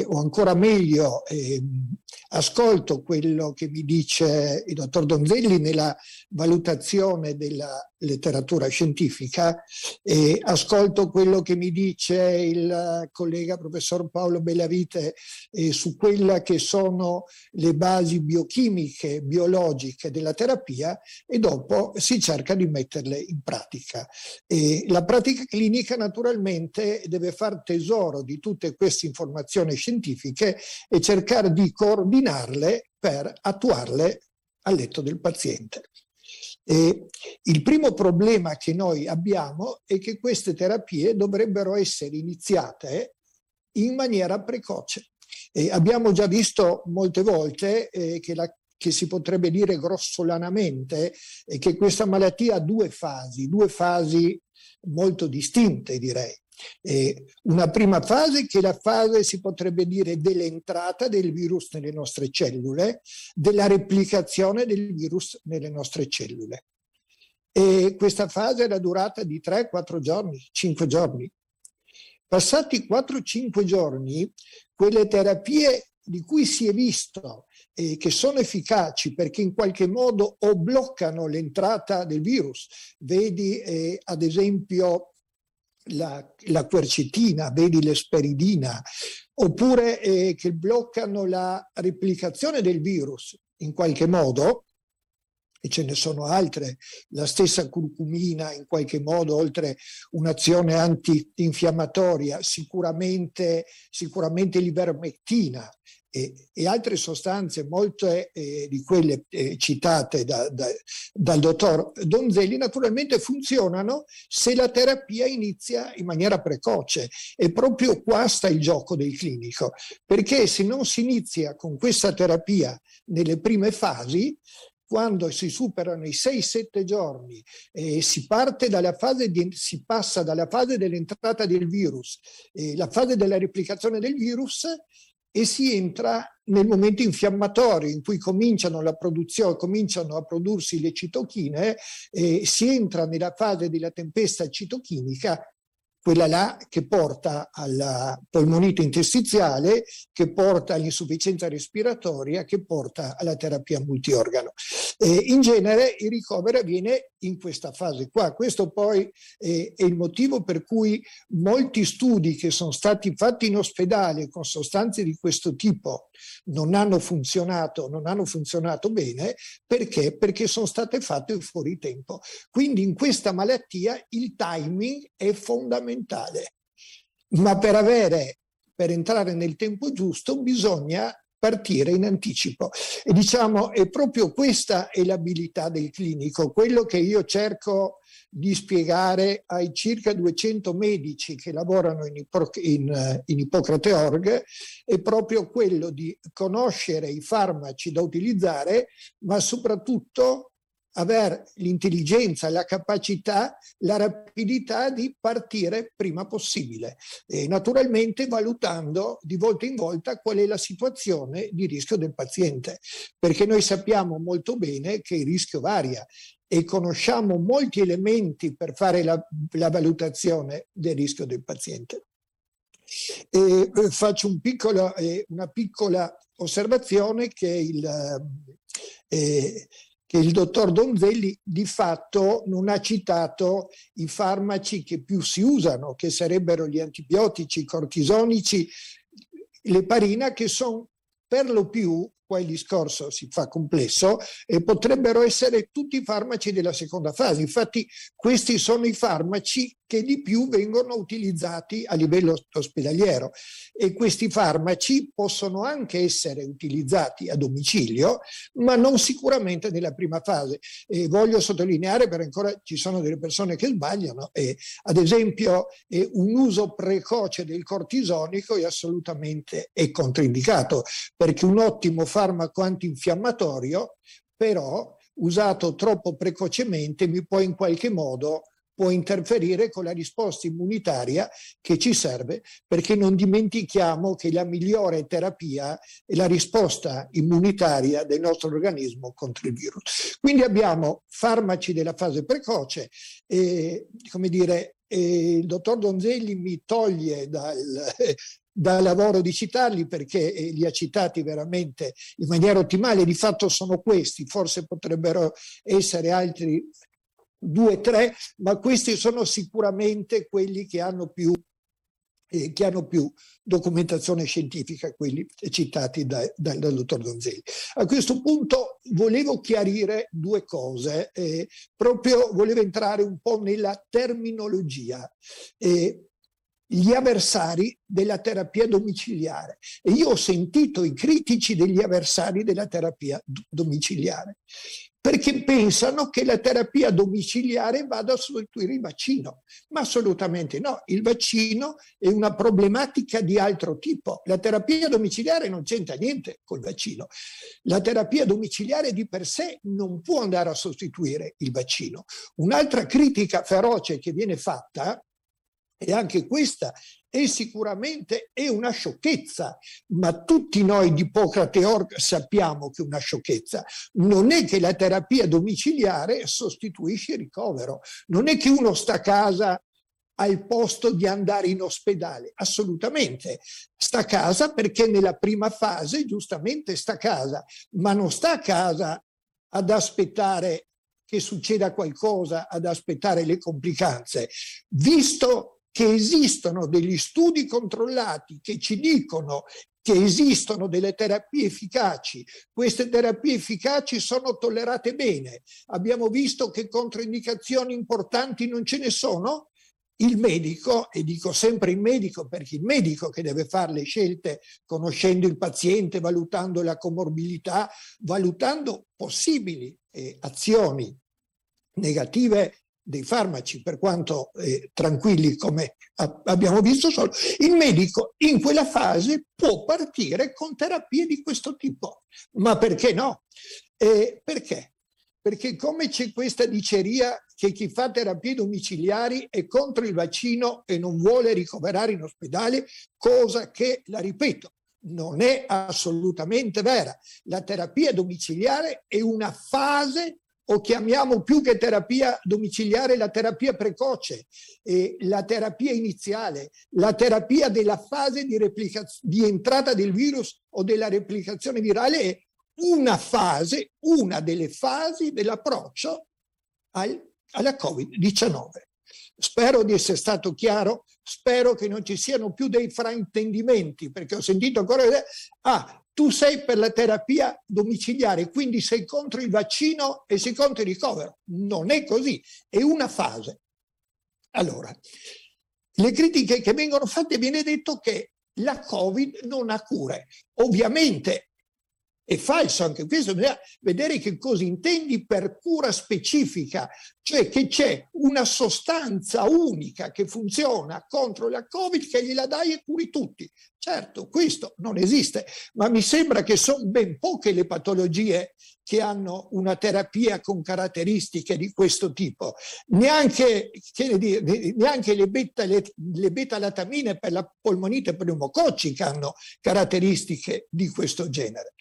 Speaker 8: o ancora meglio ehm, ascolto quello che mi dice il dottor Donzelli nella valutazione della letteratura scientifica e ascolto quello che mi dice il collega professor Paolo Bellavite eh, su quelle che sono le basi biochimiche, biologiche della terapia e dopo si cerca di metterle in pratica. E la pratica clinica naturalmente deve far tesoro di tutte queste informazioni scientifiche e cercare di coordinarle per attuarle al letto del paziente. E il primo problema che noi abbiamo è che queste terapie dovrebbero essere iniziate in maniera precoce. E abbiamo già visto molte volte eh, che, la, che, si potrebbe dire grossolanamente eh, che questa malattia ha due fasi, due fasi molto distinte direi. Una prima fase che è la fase, si potrebbe dire, dell'entrata del virus nelle nostre cellule, della replicazione del virus nelle nostre cellule. E questa fase è la durata di 3-4 giorni, 5 giorni. Passati 4-5 giorni, quelle terapie di cui si è visto eh, che sono efficaci perché in qualche modo o bloccano l'entrata del virus, vedi eh, ad esempio la, la quercetina, vedi l'esperidina, oppure eh, che bloccano la replicazione del virus in qualche modo, e ce ne sono altre, la stessa curcumina in qualche modo, oltre un'azione antinfiammatoria, sicuramente, sicuramente l'ivermectina e, e, altre sostanze, molte eh, di quelle eh, citate da, da, dal dottor Donzelli, naturalmente funzionano se la terapia inizia in maniera precoce. E proprio qua sta il gioco del clinico, perché se non si inizia con questa terapia nelle prime fasi, quando si superano i 6-7 giorni e si, si passa dalla fase dell'entrata del virus, eh, la fase della replicazione del virus, e si entra nel momento infiammatorio in cui cominciano, cominciano a prodursi le citochine, eh, si entra nella fase della tempesta citochinica, quella là che porta alla polmonite interstiziale, che porta all'insufficienza respiratoria, che porta alla terapia multiorgano. Eh, in genere il ricovero avviene in questa fase qua. Questo poi è, è il motivo per cui molti studi che sono stati fatti in ospedale con sostanze di questo tipo non hanno funzionato, non hanno funzionato bene perché? Perché sono state fatte fuori tempo. Quindi in questa malattia il timing è fondamentale. Ma per avere per entrare nel tempo giusto bisogna partire in anticipo. E diciamo, è proprio questa è l'abilità del clinico, quello che io cerco di spiegare ai circa 200 medici che lavorano in, Ipo- in, in Ippocrate Org è proprio quello di conoscere i farmaci da utilizzare, ma soprattutto avere l'intelligenza, la capacità, la rapidità di partire prima possibile, e naturalmente valutando di volta in volta qual è la situazione di rischio del paziente, perché noi sappiamo molto bene che il rischio varia e conosciamo molti elementi per fare la, la valutazione del rischio del paziente. E eh, faccio un piccolo, eh, una piccola osservazione che il, eh, che il dottor Donzelli di fatto non ha citato i farmaci che più si usano, che sarebbero gli antibiotici, i cortisonici, l'eparina, che sono per lo più qua il discorso si fa complesso, e potrebbero essere tutti i farmaci della seconda fase. Infatti questi sono i farmaci che di più vengono utilizzati a livello ospedaliero e questi farmaci possono anche essere utilizzati a domicilio, ma non sicuramente nella prima fase. E voglio sottolineare perché ancora ci sono delle persone che sbagliano e ad esempio eh, un uso precoce del cortisonico è assolutamente è controindicato perché un ottimo farmaco antinfiammatorio però usato troppo precocemente mi può in qualche modo può interferire con la risposta immunitaria che ci serve, perché non dimentichiamo che la migliore terapia è la risposta immunitaria del nostro organismo contro il virus. Quindi abbiamo farmaci della fase precoce, e, come dire, e il dottor Donzelli mi toglie dal, dal lavoro di citarli perché li ha citati veramente in maniera ottimale, di fatto sono questi, forse potrebbero essere altri due, tre, ma questi sono sicuramente quelli che hanno più eh, che hanno più documentazione scientifica, quelli citati da, da, dal dottor Donzelli. A questo punto volevo chiarire due cose, eh, proprio volevo entrare un po' nella terminologia. Eh, gli avversari della terapia domiciliare e io ho sentito i critici degli avversari della terapia domiciliare perché pensano che la terapia domiciliare vada a sostituire il vaccino, ma assolutamente no, il vaccino è una problematica di altro tipo. La terapia domiciliare non c'entra niente col vaccino. La terapia domiciliare di per sé non può andare a sostituire il vaccino. Un'altra critica feroce che viene fatta e anche questa è sicuramente è una sciocchezza, ma tutti noi di Ippocrate Org sappiamo che è una sciocchezza. Non è che la terapia domiciliare sostituisce il ricovero, non è che uno sta a casa al posto di andare in ospedale, assolutamente. Sta a casa perché nella prima fase giustamente sta a casa, ma non sta a casa ad aspettare che succeda qualcosa, ad aspettare le complicanze. Visto che esistono degli studi controllati che ci dicono che esistono delle terapie efficaci, queste terapie efficaci sono tollerate bene. Abbiamo visto che controindicazioni importanti non ce ne sono. Il medico, e dico sempre il medico perché il medico che deve fare le scelte conoscendo il paziente, valutando la comorbilità, valutando possibili eh, azioni negative dei farmaci, per quanto eh, tranquilli come a- abbiamo visto solo, il medico in quella fase può partire con terapie di questo tipo. Ma perché no? Eh, perché? Perché come c'è questa diceria che chi fa terapie domiciliari è contro il vaccino e non vuole ricoverare in ospedale, cosa che, la ripeto, non è assolutamente vera. La terapia domiciliare è una fase o chiamiamo più che terapia domiciliare la terapia precoce, eh, la terapia iniziale, la terapia della fase di, replica- di entrata del virus o della replicazione virale è una fase, una delle fasi dell'approccio al, alla Covid-19. Spero di essere stato chiaro, spero che non ci siano più dei fraintendimenti, perché ho sentito ancora ah, tu sei per la terapia domiciliare, quindi sei contro il vaccino e sei contro il ricovero. Non è così, è una fase. Allora, le critiche che vengono fatte viene detto che la Covid non ha cure. Ovviamente è falso anche questo, bisogna vedere che cosa intendi per cura specifica, cioè che c'è una sostanza unica che funziona contro la Covid che gliela dai e curi tutti. Certo, questo non esiste, ma mi sembra che sono ben poche le patologie che hanno una terapia con caratteristiche di questo tipo. Neanche, dire, neanche le, beta, le, le beta-latamine per la polmonite pneumococcica hanno caratteristiche di questo genere.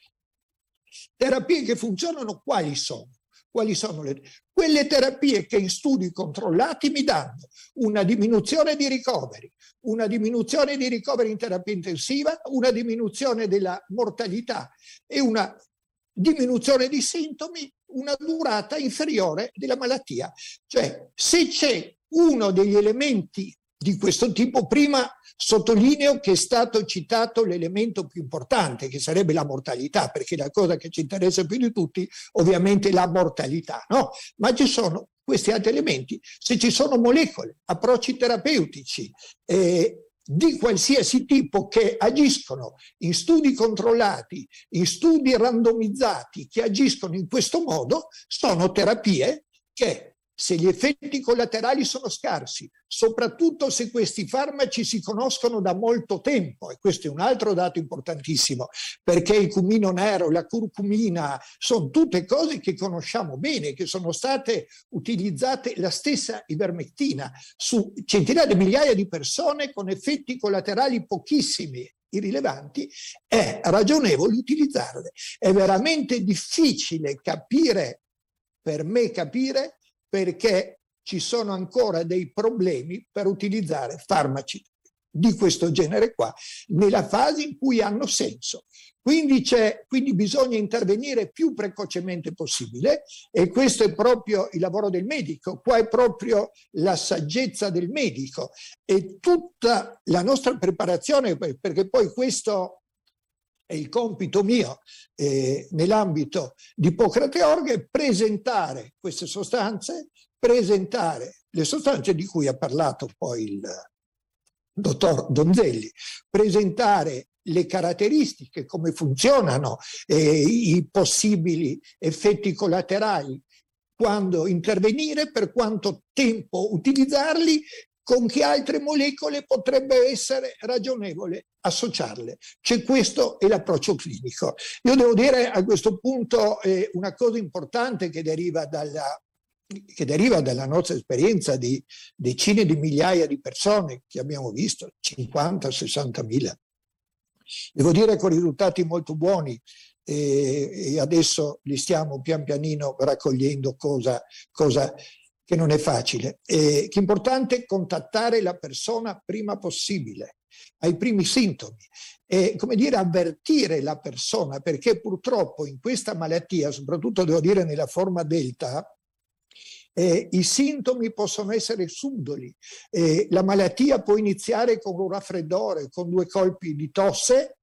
Speaker 8: Terapie che funzionano quali sono? Quali sono le... Quelle terapie che in studi controllati mi danno una diminuzione di ricoveri, una diminuzione di ricoveri in terapia intensiva, una diminuzione della mortalità e una diminuzione di sintomi, una durata inferiore della malattia. Cioè, se c'è uno degli elementi di questo tipo, prima Sottolineo che è stato citato l'elemento più importante, che sarebbe la mortalità, perché la cosa che ci interessa più di tutti ovviamente è la mortalità, no? Ma ci sono questi altri elementi. Se ci sono molecole, approcci terapeutici, eh, di qualsiasi tipo che agiscono in studi controllati, in studi randomizzati, che agiscono in questo modo, sono terapie che se gli effetti collaterali sono scarsi, soprattutto se questi farmaci si conoscono da molto tempo, e questo è un altro dato importantissimo, perché il cumino nero, la curcumina, sono tutte cose che conosciamo bene, che sono state utilizzate la stessa ivermectina su centinaia di migliaia di persone con effetti collaterali pochissimi irrilevanti, è ragionevole utilizzarle. È veramente difficile capire, per me capire, perché ci sono ancora dei problemi per utilizzare farmaci di questo genere qua nella fase in cui hanno senso. Quindi, quindi bisogna intervenire più precocemente possibile e questo è proprio il lavoro del medico, qua è proprio la saggezza del medico e tutta la nostra preparazione, perché poi questo è il compito mio eh, nell'ambito di Ippocrate Org è presentare queste sostanze, presentare le sostanze di cui ha parlato poi il dottor Donzelli, presentare le caratteristiche, come funzionano, eh, i possibili effetti collaterali, quando intervenire, per quanto tempo utilizzarli con che altre molecole potrebbe essere ragionevole associarle. C'è questo è l'approccio clinico. Io devo dire a questo punto eh, una cosa importante che deriva dalla, che deriva dalla nostra esperienza di decine di migliaia di persone che abbiamo visto, 50-60 mila. Devo dire con risultati molto buoni e, e adesso li stiamo pian pianino raccogliendo cosa, cosa che non è facile. E che è importante contattare la persona prima possibile, ai primi sintomi, e come dire avvertire la persona, perché purtroppo in questa malattia, soprattutto devo dire nella forma delta, eh, i sintomi possono essere subdoli. Eh, la malattia può iniziare con un raffreddore, con due colpi di tosse,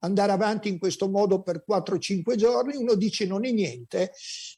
Speaker 8: andare avanti in questo modo per 4-5 giorni, uno dice non è niente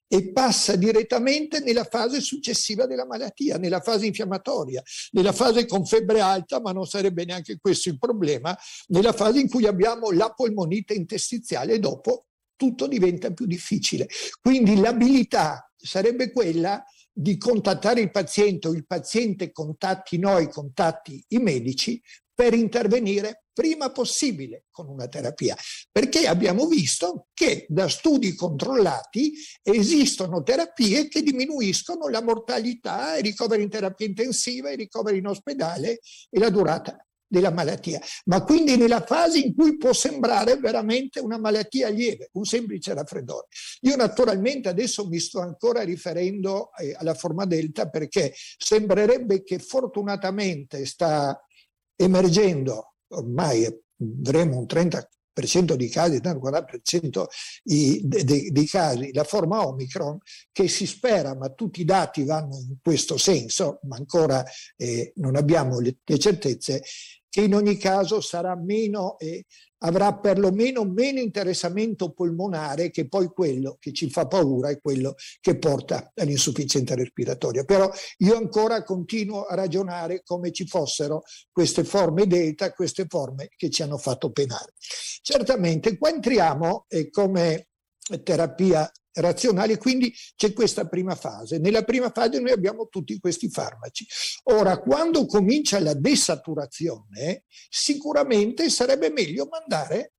Speaker 8: e passa direttamente nella fase successiva della malattia, nella fase infiammatoria, nella fase con febbre alta, ma non sarebbe neanche questo il problema, nella fase in cui abbiamo la polmonite interstiziale e dopo tutto diventa più difficile. Quindi l'abilità sarebbe quella di contattare il paziente o il paziente contatti noi, contatti i medici per intervenire prima possibile con una terapia, perché abbiamo visto che da studi controllati esistono terapie che diminuiscono la mortalità, i ricoveri in terapia intensiva, i ricoveri in ospedale e la durata della malattia, ma quindi nella fase in cui può sembrare veramente una malattia lieve, un semplice raffreddore. Io naturalmente adesso mi sto ancora riferendo eh, alla forma delta perché sembrerebbe che fortunatamente sta emergendo, ormai avremo un 30 dei casi, il 40% dei casi, la forma Omicron, che si spera, ma tutti i dati vanno in questo senso, ma ancora eh, non abbiamo le, le, certezze, che in ogni caso sarà meno eh, avrà perlomeno meno interessamento polmonare che poi quello che ci fa paura è quello che porta all'insufficienza respiratoria. Però io ancora continuo a ragionare come ci fossero queste forme delta, queste forme che ci hanno fatto penare. Certamente qua entriamo eh, come terapia razionali, quindi c'è questa prima fase. Nella prima fase noi abbiamo tutti questi farmaci. Ora, quando comincia la desaturazione, sicuramente sarebbe meglio mandare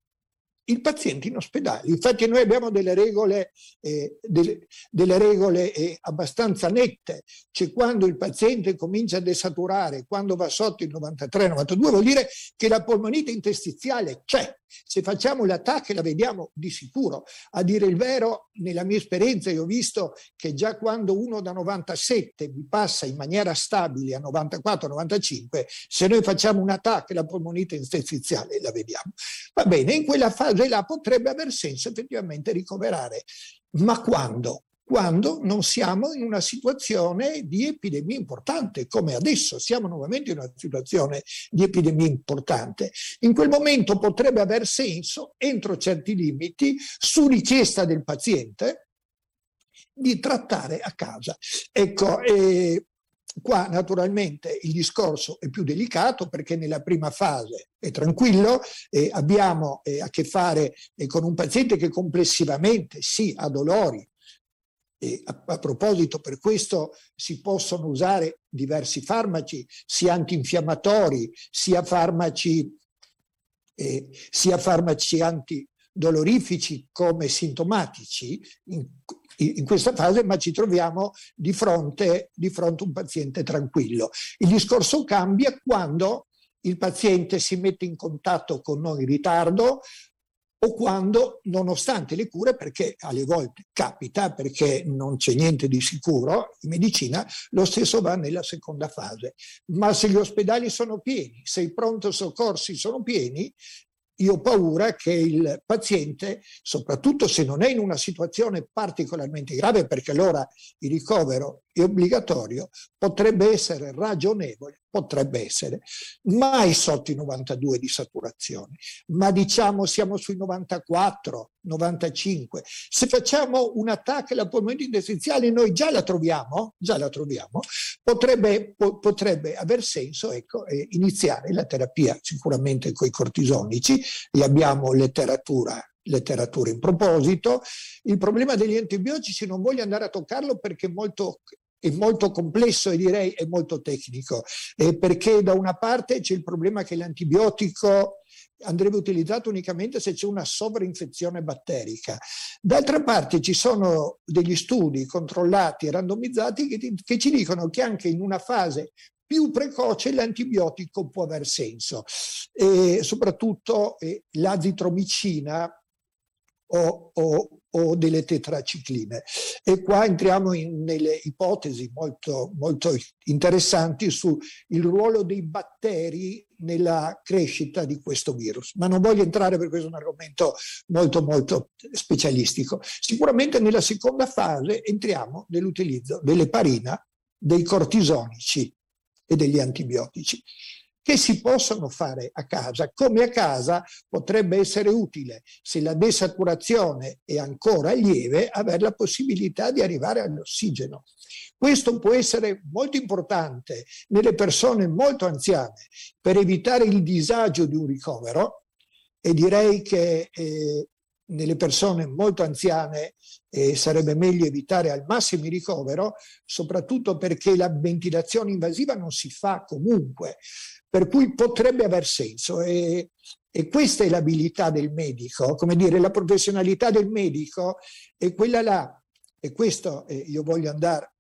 Speaker 8: il paziente in ospedale. Infatti noi abbiamo delle regole, eh, delle, delle regole eh, abbastanza nette, cioè quando il paziente comincia a desaturare, quando va sotto il 93-92 vuol dire che la polmonite interstiziale c'è, se facciamo l'attacco la vediamo di sicuro. A dire il vero, nella mia esperienza io ho visto che già quando uno da 97 mi passa in maniera stabile a 94-95, se noi facciamo un attacco la polmonite interstiziale la vediamo. Va bene, in quella fase là potrebbe aver senso effettivamente ricoverare. Ma quando? Quando non siamo in una situazione di epidemia importante, come adesso siamo nuovamente in una situazione di epidemia importante. In quel momento potrebbe aver senso, entro certi limiti, su richiesta del paziente, di trattare a casa. Ecco, eh, Qua naturalmente il discorso è più delicato perché nella prima fase è tranquillo, eh, abbiamo eh, a che fare eh, con un paziente che complessivamente sì ha dolori, e a, a, proposito, per questo si possono usare diversi farmaci, sia antinfiammatori, sia farmaci, eh, sia farmaci antidolorifici come sintomatici in, in, questa fase, ma ci troviamo di fronte, di fronte a un paziente tranquillo. Il discorso cambia quando il paziente si mette in contatto con noi in ritardo, o quando, nonostante le cure, perché alle volte capita, perché non c'è niente di sicuro in medicina, lo stesso va nella seconda fase. Ma se gli ospedali sono pieni, se i pronto soccorsi sono pieni, io ho paura che il paziente, soprattutto se non è in una situazione particolarmente grave, perché allora il ricovero è obbligatorio, potrebbe essere ragionevole, potrebbe essere, mai sotto i 92 di saturazione, ma diciamo siamo sui 94, 95. Se facciamo un attacco alla polmonite interstiziale noi già la troviamo, già la troviamo, potrebbe, po- potrebbe aver senso ecco, eh, iniziare la terapia sicuramente con i cortisonici, e abbiamo letteratura letteratura in proposito. Il problema degli antibiotici non voglio andare a toccarlo perché è molto è molto complesso e direi è molto tecnico, eh, perché da una parte c'è il problema che l'antibiotico andrebbe utilizzato unicamente se c'è una sovrainfezione batterica. D'altra parte ci sono degli studi controllati e randomizzati che, che ci dicono che anche in una fase più precoce l'antibiotico può aver senso e soprattutto eh, l'azitromicina o, o, o, delle tetracicline. E qua entriamo in, nelle ipotesi molto, molto interessanti sul ruolo dei batteri nella crescita di questo virus. Ma non voglio entrare perché questo è un argomento molto, molto specialistico. Sicuramente nella seconda fase entriamo nell'utilizzo dell'eparina, dei cortisonici e degli antibiotici che si possono fare a casa, come a casa potrebbe essere utile, se la desaturazione è ancora lieve, avere la possibilità di arrivare all'ossigeno. Questo può essere molto importante nelle persone molto anziane per evitare il disagio di un ricovero e direi che eh, nelle persone molto anziane eh, sarebbe meglio evitare al massimo il ricovero, soprattutto perché la ventilazione invasiva non si fa comunque. Per cui potrebbe aver senso e, e questa è l'abilità del medico, come dire, la professionalità del medico è quella là, e questo eh, io voglio andare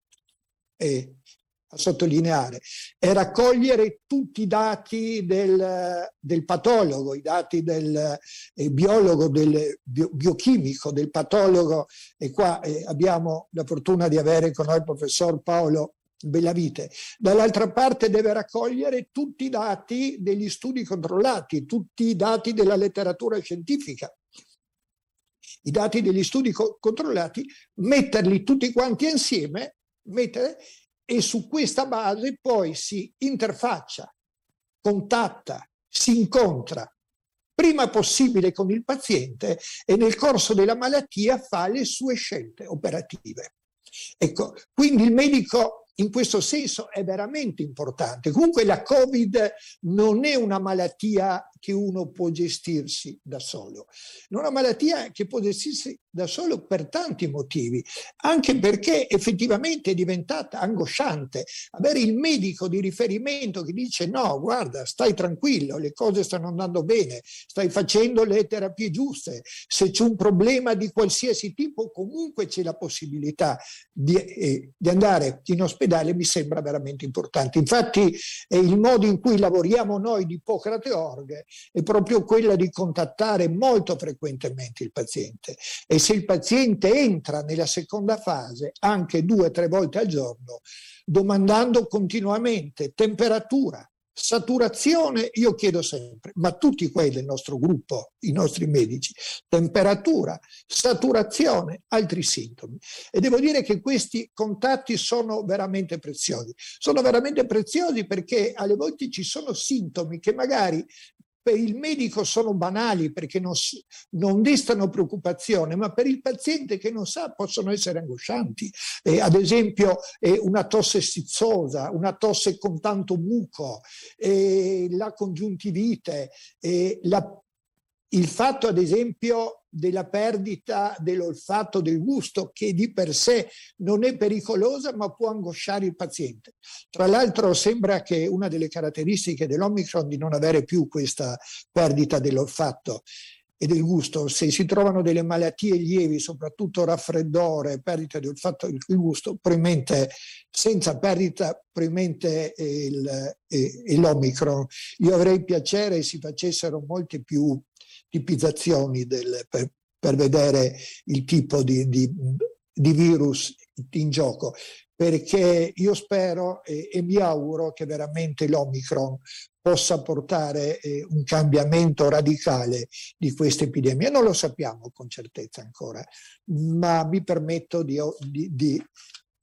Speaker 8: eh, a sottolineare, è raccogliere tutti i dati del, del patologo, i dati del eh, biologo, del bio, biochimico, del patologo, e qua eh, abbiamo la fortuna di avere con noi il professor Paolo Bellavite. Dall'altra parte deve raccogliere tutti i dati degli studi controllati, tutti i dati della letteratura scientifica, i dati degli studi co- controllati, metterli tutti quanti insieme mettere, e su questa base poi si interfaccia, contatta, si incontra prima possibile con il paziente e nel corso della malattia fa le sue scelte operative. Ecco, quindi il medico in questo senso è veramente importante. Comunque la Covid non è una malattia che uno può gestirsi da solo, è una malattia che può gestirsi da solo per tanti motivi, anche perché effettivamente è diventata angosciante. Avere il medico di riferimento che dice no, guarda, stai tranquillo, le cose stanno andando bene, stai facendo le terapie giuste, se c'è un problema di qualsiasi tipo comunque c'è la possibilità di, eh, di andare in ospedale, mi sembra veramente importante. Infatti è il modo in cui lavoriamo noi di Ippocrate Org è proprio quella di contattare molto frequentemente il paziente e se il paziente entra nella seconda fase anche due o tre volte al giorno, domandando continuamente temperatura, saturazione, io chiedo sempre, ma tutti quelli del nostro gruppo, i nostri medici, temperatura, saturazione, altri sintomi. E devo dire che questi contatti sono veramente preziosi. Sono veramente preziosi perché alle volte ci sono sintomi che magari per il medico sono banali perché non, non destano preoccupazione, ma per il paziente che non sa possono essere angoscianti. Eh, ad esempio eh, una tosse stizzosa, una tosse con tanto muco, eh, la congiuntivite, la, il fatto ad esempio della perdita dell'olfatto del gusto che di per sé non è pericolosa ma può angosciare il paziente. Tra l'altro sembra che una delle caratteristiche dell'Omicron di non avere più questa perdita dell'olfatto e del gusto, se si trovano delle malattie lievi, soprattutto raffreddore, perdita del olfatto e del gusto, probabilmente senza perdita, probabilmente il, il, l'Omicron. Io avrei piacere se si facessero molte più tipizzazioni del, per, per, vedere il tipo di, di, di, virus in gioco, perché io spero e, e mi auguro che veramente l'Omicron possa portare eh, un cambiamento radicale di questa epidemia. Non lo sappiamo con certezza ancora, ma mi permetto di, di, di,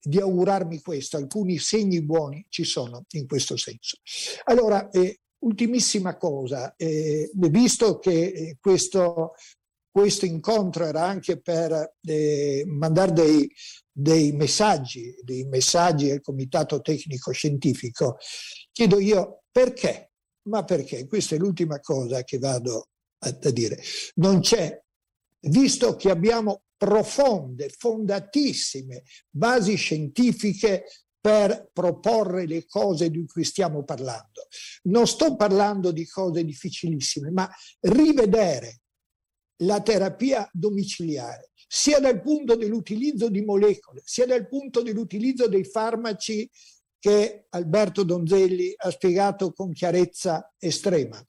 Speaker 8: di augurarmi questo. Alcuni segni buoni ci sono in questo senso. Allora, eh, Ultimissima cosa, eh, visto che eh, questo, questo, incontro era anche per eh, mandare dei, dei, messaggi, dei messaggi al Comitato Tecnico Scientifico, chiedo io perché? Ma perché? Questa è l'ultima cosa che vado a, a dire. Non c'è, visto che abbiamo profonde, fondatissime basi scientifiche per proporre le cose di cui stiamo parlando. Non sto parlando di cose difficilissime, ma rivedere la terapia domiciliare, sia dal punto dell'utilizzo di molecole, sia dal punto dell'utilizzo dei farmaci che Alberto Donzelli ha spiegato con chiarezza estrema,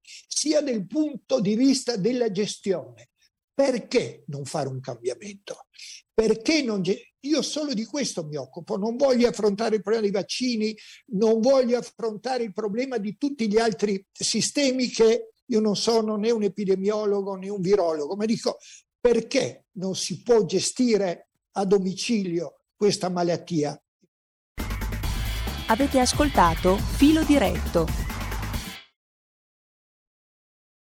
Speaker 8: sia dal punto di vista della gestione. Perché non fare un cambiamento? Perché non, io solo di questo mi occupo, non voglio affrontare il problema dei vaccini, non voglio affrontare il problema di tutti gli altri sistemi che io non sono né un epidemiologo né un virologo, ma dico perché non si può gestire a domicilio questa malattia.
Speaker 1: Avete ascoltato Filo Diretto